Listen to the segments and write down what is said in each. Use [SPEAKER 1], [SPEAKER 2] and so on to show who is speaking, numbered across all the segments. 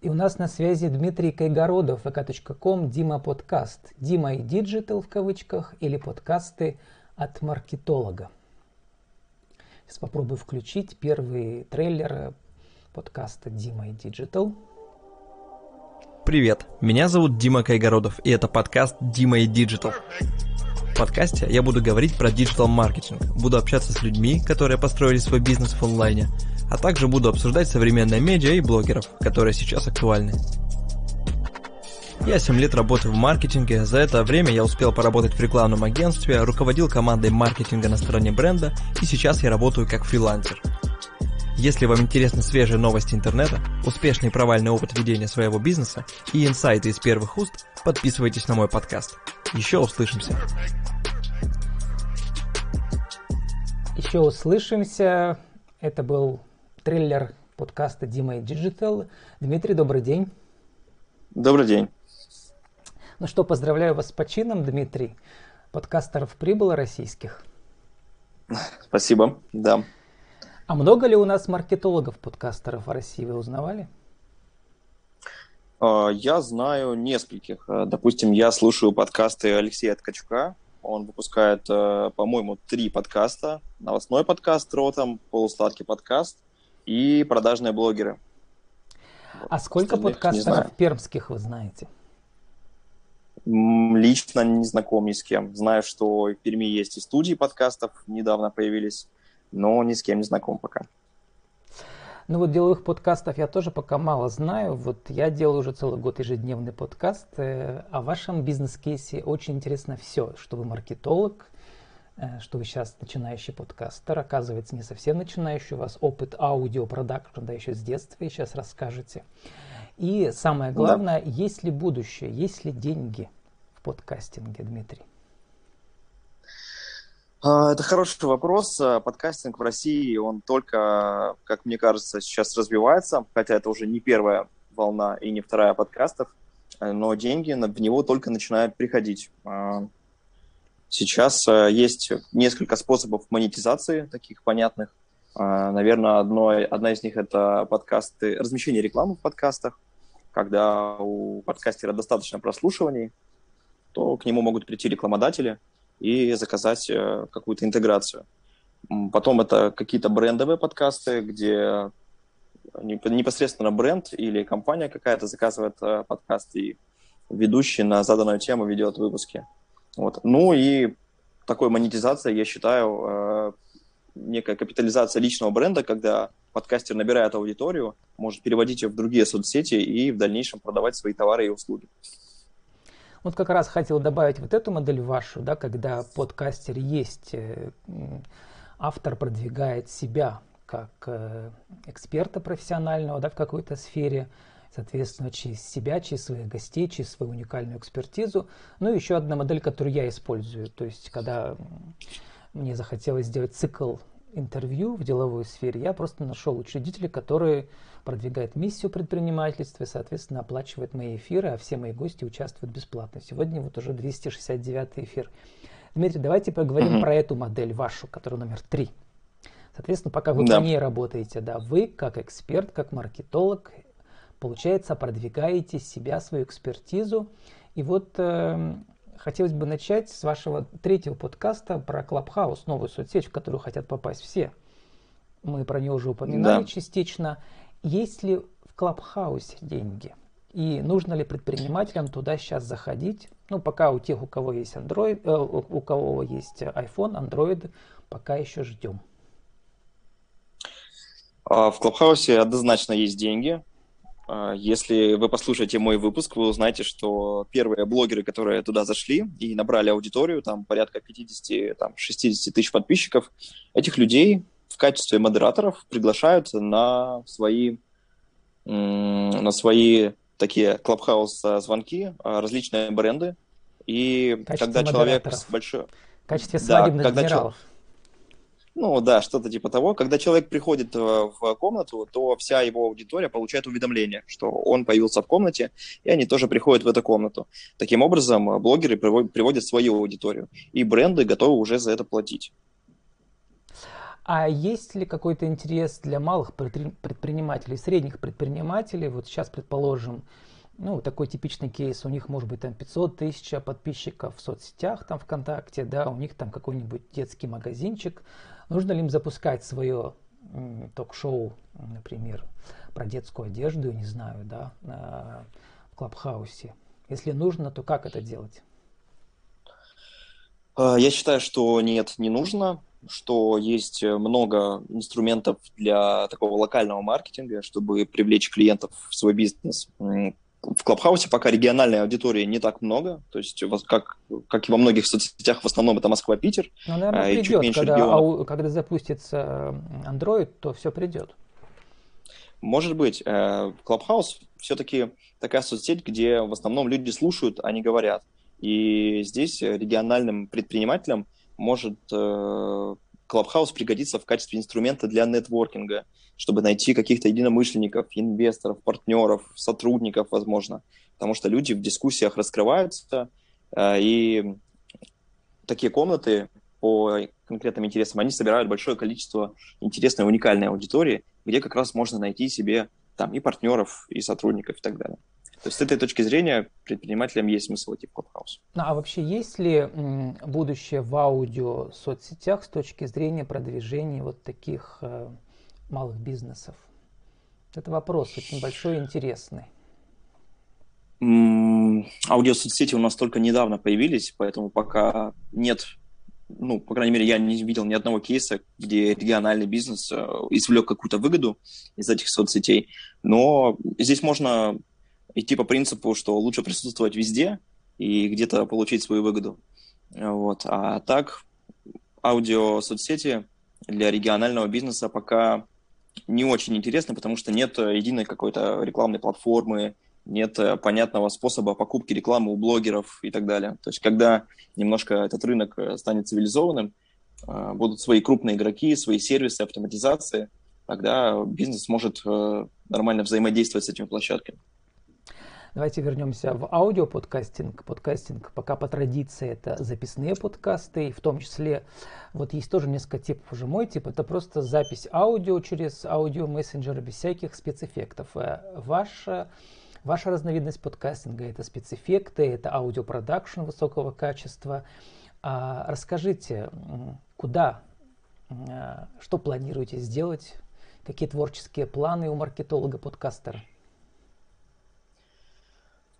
[SPEAKER 1] И у нас на связи Дмитрий Кайгородов, vk.com, Дима Подкаст. Дима и Digital в кавычках или подкасты от маркетолога. Сейчас попробую включить первый трейлер подкаста Дима и Digital.
[SPEAKER 2] Привет, меня зовут Дима Кайгородов, и это подкаст Дима и Digital. В подкасте я буду говорить про digital-маркетинг, буду общаться с людьми, которые построили свой бизнес в онлайне – а также буду обсуждать современные медиа и блогеров, которые сейчас актуальны. Я 7 лет работаю в маркетинге, за это время я успел поработать в рекламном агентстве, руководил командой маркетинга на стороне бренда и сейчас я работаю как фрилансер. Если вам интересны свежие новости интернета, успешный провальный опыт ведения своего бизнеса и инсайты из первых уст, подписывайтесь на мой подкаст. Еще услышимся.
[SPEAKER 1] Еще услышимся. Это был трейлер подкаста Дима и Digital. Дмитрий, добрый день.
[SPEAKER 3] Добрый день.
[SPEAKER 1] Ну что, поздравляю вас с почином, Дмитрий. Подкастеров прибыло российских.
[SPEAKER 3] Спасибо, да.
[SPEAKER 1] А много ли у нас маркетологов-подкастеров в России, вы узнавали?
[SPEAKER 3] А, я знаю нескольких. А, допустим, я слушаю подкасты Алексея Ткачука. Он выпускает, а, по-моему, три подкаста. Новостной подкаст «Ротом», полусладкий подкаст и продажные блогеры.
[SPEAKER 1] А сколько Остальных подкастеров пермских вы знаете?
[SPEAKER 3] Лично не знаком ни с кем. Знаю, что в Перми есть и студии подкастов, недавно появились, но ни с кем не знаком пока.
[SPEAKER 1] Ну вот деловых подкастов я тоже пока мало знаю. Вот я делаю уже целый год ежедневный подкаст. Э, о вашем бизнес-кейсе очень интересно все, что вы маркетолог, что вы сейчас начинающий подкастер, оказывается, не совсем начинающий, у вас опыт аудиопродакшн, да, еще с детства, и сейчас расскажете. И самое главное, да. есть ли будущее, есть ли деньги в подкастинге, Дмитрий?
[SPEAKER 3] А, это хороший вопрос. А, подкастинг в России, он только, как мне кажется, сейчас развивается, хотя это уже не первая волна и не вторая подкастов, э, но деньги в него только начинают приходить. А, Сейчас э, есть несколько способов монетизации таких понятных. Э, наверное, одно, одна из них – это подкасты, размещение рекламы в подкастах. Когда у подкастера достаточно прослушиваний, то к нему могут прийти рекламодатели и заказать э, какую-то интеграцию. Потом это какие-то брендовые подкасты, где непосредственно бренд или компания какая-то заказывает подкаст, и ведущий на заданную тему ведет выпуски. Вот. Ну и такой монетизация, я считаю, э, некая капитализация личного бренда, когда подкастер набирает аудиторию, может переводить ее в другие соцсети и в дальнейшем продавать свои товары и услуги.
[SPEAKER 1] Вот как раз хотел добавить вот эту модель вашу, да, когда подкастер есть, э, автор продвигает себя как э, эксперта профессионального да, в какой-то сфере, соответственно, через себя, через своих гостей, через свою уникальную экспертизу. Ну и еще одна модель, которую я использую. То есть, когда мне захотелось сделать цикл интервью в деловой сфере, я просто нашел учредителя, который продвигает миссию предпринимательства и, соответственно, оплачивает мои эфиры, а все мои гости участвуют бесплатно. Сегодня вот уже 269 эфир. Дмитрий, давайте поговорим про эту модель вашу, которая номер три. Соответственно, пока вы да. по ней работаете, да, вы как эксперт, как маркетолог, получается, продвигаете себя, свою экспертизу. И вот э, хотелось бы начать с вашего третьего подкаста про Clubhouse, новую соцсеть, в которую хотят попасть все. Мы про нее уже упоминали да. частично. Есть ли в Clubhouse деньги? И нужно ли предпринимателям туда сейчас заходить? Ну, пока у тех, у кого есть Android, э, у кого есть iPhone, Android, пока еще ждем.
[SPEAKER 3] А, в Клабхаусе однозначно есть деньги. А, если вы послушаете мой выпуск, вы узнаете, что первые блогеры, которые туда зашли и набрали аудиторию, там порядка 50-60 тысяч подписчиков, этих людей в качестве модераторов приглашают на свои, на свои такие клабхаус звонки а, различные бренды. И когда человек с большой...
[SPEAKER 1] В качестве свадебных да, когда генералов. Человек
[SPEAKER 3] ну да, что-то типа того. Когда человек приходит э, в комнату, то вся его аудитория получает уведомление, что он появился в комнате, и они тоже приходят в эту комнату. Таким образом, э, блогеры приводят свою аудиторию, и бренды готовы уже за это платить.
[SPEAKER 1] А есть ли какой-то интерес для малых предпринимателей, средних предпринимателей? Вот сейчас, предположим, ну, такой типичный кейс, у них может быть там 500 тысяч подписчиков в соцсетях, там ВКонтакте, да, у них там какой-нибудь детский магазинчик. Нужно ли им запускать свое ток-шоу, например, про детскую одежду, не знаю, да, в Клабхаусе? Если нужно, то как это делать?
[SPEAKER 3] А, я считаю, что нет, не нужно, что есть много инструментов для такого локального маркетинга, чтобы привлечь клиентов в свой бизнес в Clubhouse пока региональной аудитории не так много, то есть как, как и во многих соцсетях, в основном это Москва-Питер.
[SPEAKER 1] Ну, наверное, а, придет, чуть когда, ау, когда запустится Android, то все придет.
[SPEAKER 3] Может быть. Clubhouse все-таки такая соцсеть, где в основном люди слушают, а не говорят. И здесь региональным предпринимателям может Clubhouse пригодиться в качестве инструмента для нетворкинга – чтобы найти каких-то единомышленников, инвесторов, партнеров, сотрудников, возможно. Потому что люди в дискуссиях раскрываются, э, и такие комнаты по конкретным интересам, они собирают большое количество интересной, уникальной аудитории, где как раз можно найти себе там и партнеров, и сотрудников, и так далее. То есть с этой точки зрения предпринимателям есть смысл идти в Clubhouse.
[SPEAKER 1] Ну, а вообще есть ли будущее в аудио соцсетях с точки зрения продвижения вот таких э, малых бизнесов? Это вопрос очень большой и интересный.
[SPEAKER 3] Аудиосоцсети у нас только недавно появились, поэтому пока нет, ну, по крайней мере, я не видел ни одного кейса, где региональный бизнес э, извлек какую-то выгоду из этих соцсетей. Но здесь можно идти по принципу, что лучше присутствовать везде и где-то получить свою выгоду. Вот. А так, аудиосоцсети для регионального бизнеса пока не очень интересно, потому что нет э, единой какой-то рекламной платформы, нет э, понятного способа покупки рекламы у блогеров и так далее. То есть когда немножко этот рынок э, станет цивилизованным, будут свои крупные игроки, свои сервисы, автоматизации, тогда бизнес сможет нормально взаимодействовать с этими площадками.
[SPEAKER 1] Давайте вернемся в аудиоподкастинг. Подкастинг пока по традиции это записные подкасты, в том числе вот есть тоже несколько типов. Уже мой тип это просто запись аудио через аудио мессенджеры без всяких спецэффектов. Э, ваша Ваша разновидность подкастинга это спецэффекты, это аудиопродакшн высокого качества. А расскажите, куда, э, что планируете сделать, какие творческие планы у маркетолога-подкастера?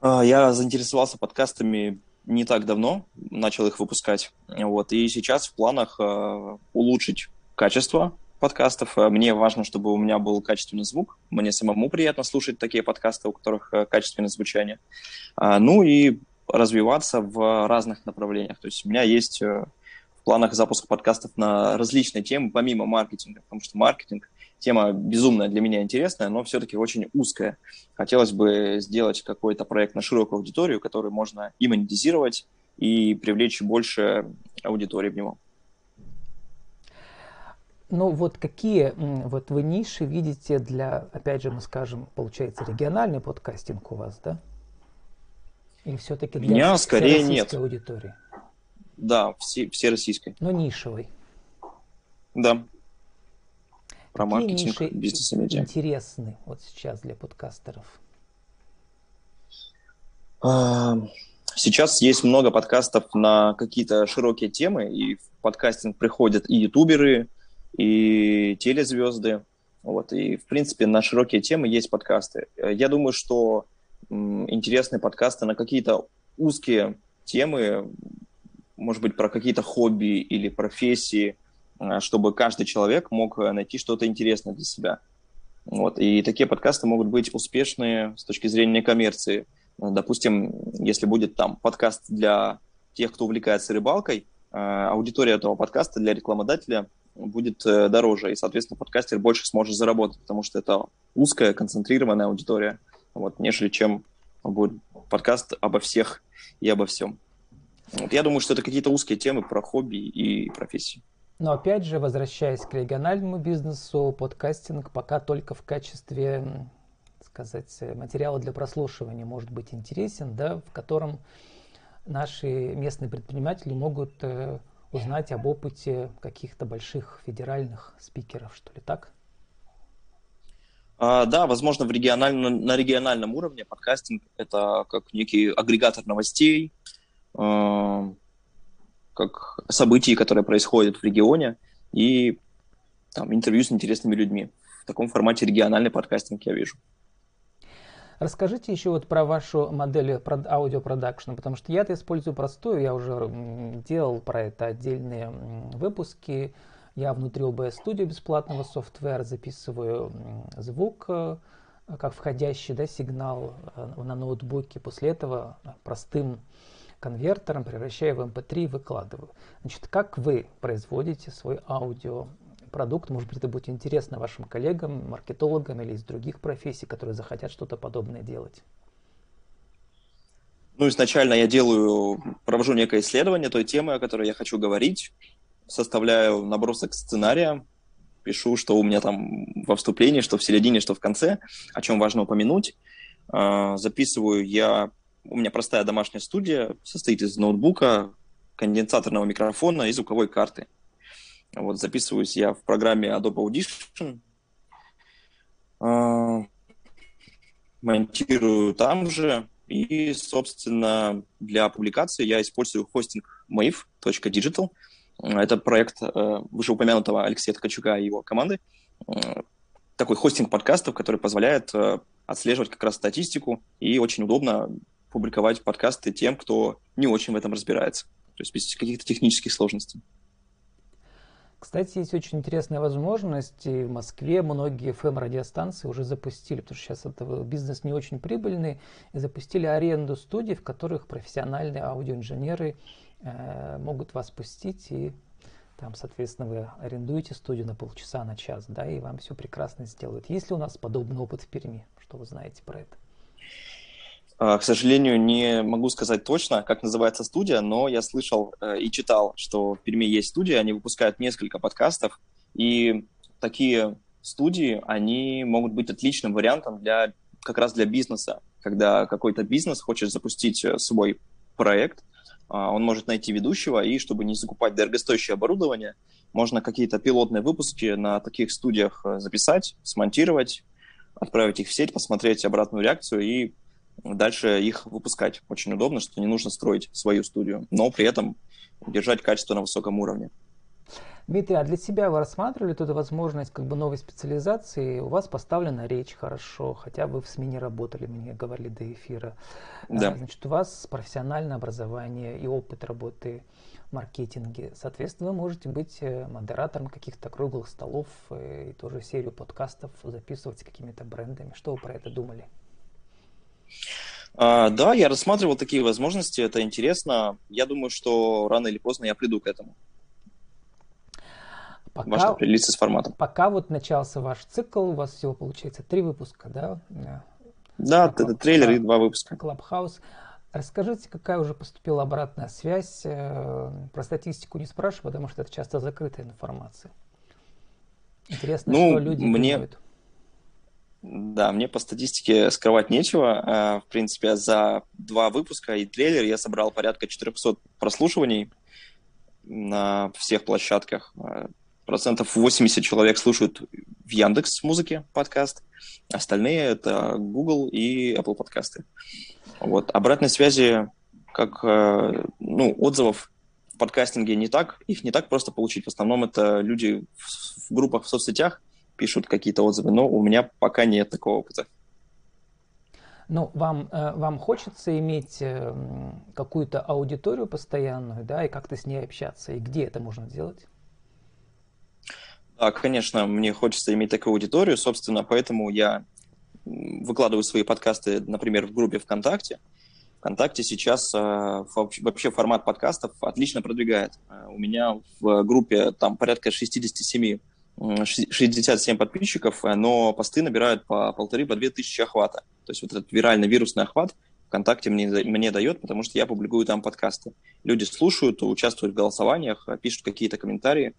[SPEAKER 3] А, я заинтересовался подкастами не так давно, начал их выпускать. Вот, и сейчас в планах э, улучшить качество подкастов. А, мне важно, чтобы у меня был качественный звук. Мне самому приятно слушать такие подкасты, у которых качественное звучание. А, ну и развиваться в разных направлениях. То есть у меня есть в планах запуск подкастов на различные темы, помимо маркетинга, потому что маркетинг тема безумная для меня интересная, но все-таки очень узкая. Хотелось бы сделать какой-то проект на широкую аудиторию, который можно и монетизировать, и привлечь больше аудитории в него.
[SPEAKER 1] Ну вот какие вот вы ниши видите для, опять же, мы скажем, получается региональный подкастинг у вас, да? Или все-таки для
[SPEAKER 3] Меня скорее нет.
[SPEAKER 1] аудитории?
[SPEAKER 3] Да, все, все российской.
[SPEAKER 1] Но нишевой.
[SPEAKER 3] Да
[SPEAKER 1] про маркетинг, бизнес и медиа. интересны вот сейчас для подкастеров?
[SPEAKER 3] А, сейчас есть много подкастов на какие-то широкие темы, и в подкастинг приходят и ютуберы, и телезвезды. Вот, и, в принципе, на широкие темы есть подкасты. Я думаю, что интересные подкасты на какие-то узкие темы, может быть, про какие-то хобби или профессии – чтобы каждый человек мог э, найти что-то интересное для себя. Вот. И такие подкасты могут быть успешные с точки зрения коммерции. Э, допустим, если будет там подкаст для тех, кто увлекается рыбалкой, аудитория этого подкаста для рекламодателя будет дороже, и, соответственно, подкастер больше сможет заработать, потому что это узкая, концентрированная аудитория, вот, нежели чем будет подкаст обо всех и обо всем. Вот. Я думаю, что это какие-то узкие темы про хобби и профессии.
[SPEAKER 1] Но опять же, возвращаясь к региональному бизнесу, подкастинг пока только в качестве сказать, материала для прослушивания может быть интересен, да, в котором наши местные предприниматели могут э, узнать об опыте каких-то больших федеральных спикеров, что ли, так?
[SPEAKER 3] А, да, возможно, в региональном, на региональном уровне подкастинг – это как некий агрегатор новостей, э, как событий, которые происходят в регионе, и там, интервью с интересными людьми. В таком формате региональный подкастинг я вижу.
[SPEAKER 1] Расскажите еще вот про вашу модель аудиопродакшна, потому что я-то использую простую, я уже делал про это отдельные выпуски. Я внутри OBS Studio бесплатного софтвера записываю звук э, как входящий да, сигнал э, на ноутбуке. После этого простым конвертером превращаю в MP3 и выкладываю. Значит, как вы производите свой аудио продукт, может быть, это будет интересно вашим коллегам, маркетологам или из других профессий, которые захотят что-то подобное делать?
[SPEAKER 3] Ну, изначально я делаю, провожу некое исследование той темы, о которой я хочу говорить, составляю набросок сценария, пишу, что у меня там во вступлении, что в середине, что в конце, о чем важно упомянуть. А, записываю я... У меня простая домашняя студия, состоит из ноутбука, конденсаторного микрофона и звуковой карты. Вот записываюсь я в программе Adobe Audition, э, монтирую там же, и, собственно, для публикации я использую хостинг mave.digital. Это проект э, вышеупомянутого Алексея Ткачука и его команды. Э, такой хостинг подкастов, который позволяет э, отслеживать как раз статистику и очень удобно публиковать подкасты тем, кто не очень в этом разбирается. То есть без каких-то технических сложностей.
[SPEAKER 1] Кстати, есть очень интересная возможность. И в Москве многие FM-радиостанции уже запустили, потому что сейчас это бизнес не очень прибыльный, и запустили аренду студий, в которых профессиональные аудиоинженеры э, могут вас пустить и там, соответственно, вы арендуете студию на полчаса, на час, да, и вам все прекрасно сделают. Есть ли у нас подобный опыт в Перми? Что вы знаете про это?
[SPEAKER 3] А, к сожалению, не могу сказать точно, как называется студия, но я слышал э, и читал, что в Перми есть студия, они выпускают несколько подкастов, и такие студии, они могут быть отличным вариантом для как раз для бизнеса, когда какой-то бизнес хочет запустить э, свой проект, а, он может найти ведущего, и чтобы не закупать дорогостоящее оборудование, можно какие-то пилотные выпуски на таких студиях э, записать, смонтировать, отправить их в сеть, посмотреть обратную реакцию и дальше их выпускать. Очень удобно, что не нужно строить свою студию, но при этом держать качество на высоком уровне.
[SPEAKER 1] Дмитрий, а для себя вы рассматривали эту возможность как бы новой специализации? У вас поставлена речь хорошо, хотя вы в СМИ не работали, мне говорили до эфира.
[SPEAKER 3] Да.
[SPEAKER 1] А, значит, у вас профессиональное образование и опыт работы в маркетинге. Соответственно, вы можете быть э, модератором каких-то круглых столов э, и тоже серию подкастов записывать с какими-то брендами. Что вы про это думали?
[SPEAKER 3] А, да, я рассматривал такие возможности, это интересно. Я думаю, что рано или поздно я приду к этому.
[SPEAKER 1] Пока,
[SPEAKER 3] Важно определиться с форматом.
[SPEAKER 1] Пока вот начался ваш цикл, у вас всего получается три выпуска, да?
[SPEAKER 3] Да, это трейлер и два выпуска.
[SPEAKER 1] Клабхаус. Расскажите, какая уже поступила обратная связь? Э, про статистику не спрашиваю, потому что это часто закрытая информация. Интересно,
[SPEAKER 3] ну,
[SPEAKER 1] что люди
[SPEAKER 3] мне...
[SPEAKER 1] думают.
[SPEAKER 3] Да, мне по статистике скрывать нечего. А, в принципе, за два выпуска и трейлер я собрал порядка 400 прослушиваний на всех площадках. А, процентов 80 человек слушают в Яндекс музыке подкаст, остальные это Google и Apple подкасты. Вот. Обратной связи, как а, ну, отзывов в подкастинге не так, их не так просто получить. В основном это люди в группах в соцсетях, пишут какие-то отзывы, но у меня пока нет такого опыта.
[SPEAKER 1] Ну, вам, э, вам хочется иметь э, какую-то аудиторию постоянную, да, и как-то с ней общаться, и где это можно сделать?
[SPEAKER 3] Да, конечно, мне хочется иметь такую аудиторию, собственно, поэтому я выкладываю свои подкасты, например, в группе ВКонтакте. ВКонтакте сейчас э, вообще формат подкастов отлично продвигает. У меня в группе там порядка 67 67 подписчиков, э, но посты набирают по полторы, по две тысячи охвата. То есть вот этот виральный вирусный охват ВКонтакте мне, мне дает, потому что я публикую там подкасты. Люди слушают, участвуют в голосованиях, э, пишут какие-то комментарии.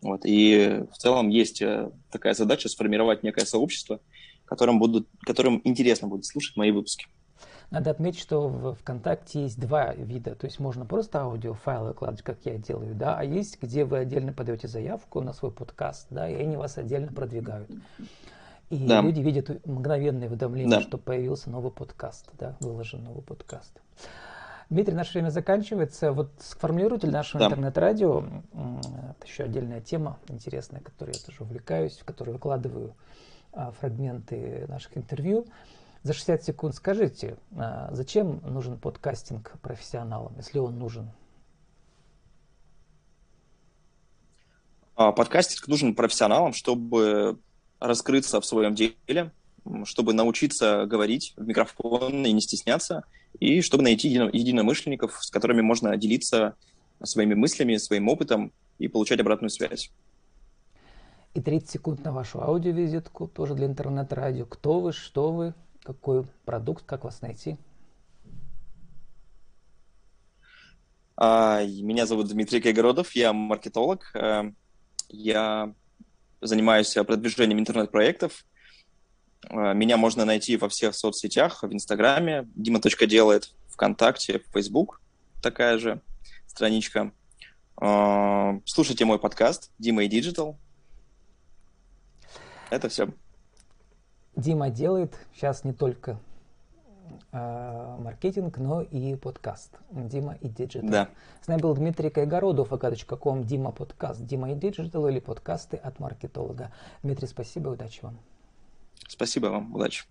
[SPEAKER 3] Вот. И в целом есть э, такая задача сформировать некое сообщество, которым, будут, которым интересно будет слушать мои выпуски.
[SPEAKER 1] Надо отметить, что в ВКонтакте есть два вида. То есть можно просто аудиофайлы выкладывать, как я делаю, да, а есть, где вы отдельно подаете заявку на свой подкаст, да, и они вас отдельно продвигают. И да. люди видят мгновенное уведомление, да. что появился новый подкаст, да, выложен новый подкаст. Дмитрий, наше время заканчивается. Вот сформулируйте для нашего да. интернет-радио, это еще отдельная тема интересная, которой я тоже увлекаюсь, в которой выкладываю а, фрагменты наших интервью. За 60 секунд скажите, а, зачем нужен подкастинг профессионалам, если он нужен?
[SPEAKER 3] А, подкастинг нужен профессионалам, чтобы раскрыться в своем деле, чтобы научиться говорить в микрофон и не стесняться, и чтобы найти единомышленников, с которыми можно делиться своими мыслями, своим опытом и получать обратную связь.
[SPEAKER 1] И 30 секунд на вашу аудиовизитку, тоже для интернет-радио. Кто вы, что вы, какой продукт, как вас найти?
[SPEAKER 3] А, меня зовут Дмитрий Кайгородов, я маркетолог. Э, я занимаюсь продвижением интернет-проектов. Э, меня можно найти во всех соцсетях, в Инстаграме, Дима.делает, ВКонтакте, Facebook, такая же страничка. Э, слушайте мой подкаст «Дима и Digital». Это все.
[SPEAKER 1] Дима делает сейчас не только э, маркетинг, но и подкаст. Дима и Digital.
[SPEAKER 3] Да.
[SPEAKER 1] С нами был Дмитрий Кайгородов, vk.com, Дима подкаст, Дима и Digital или подкасты от маркетолога. Дмитрий, спасибо, удачи вам.
[SPEAKER 3] Спасибо вам, удачи.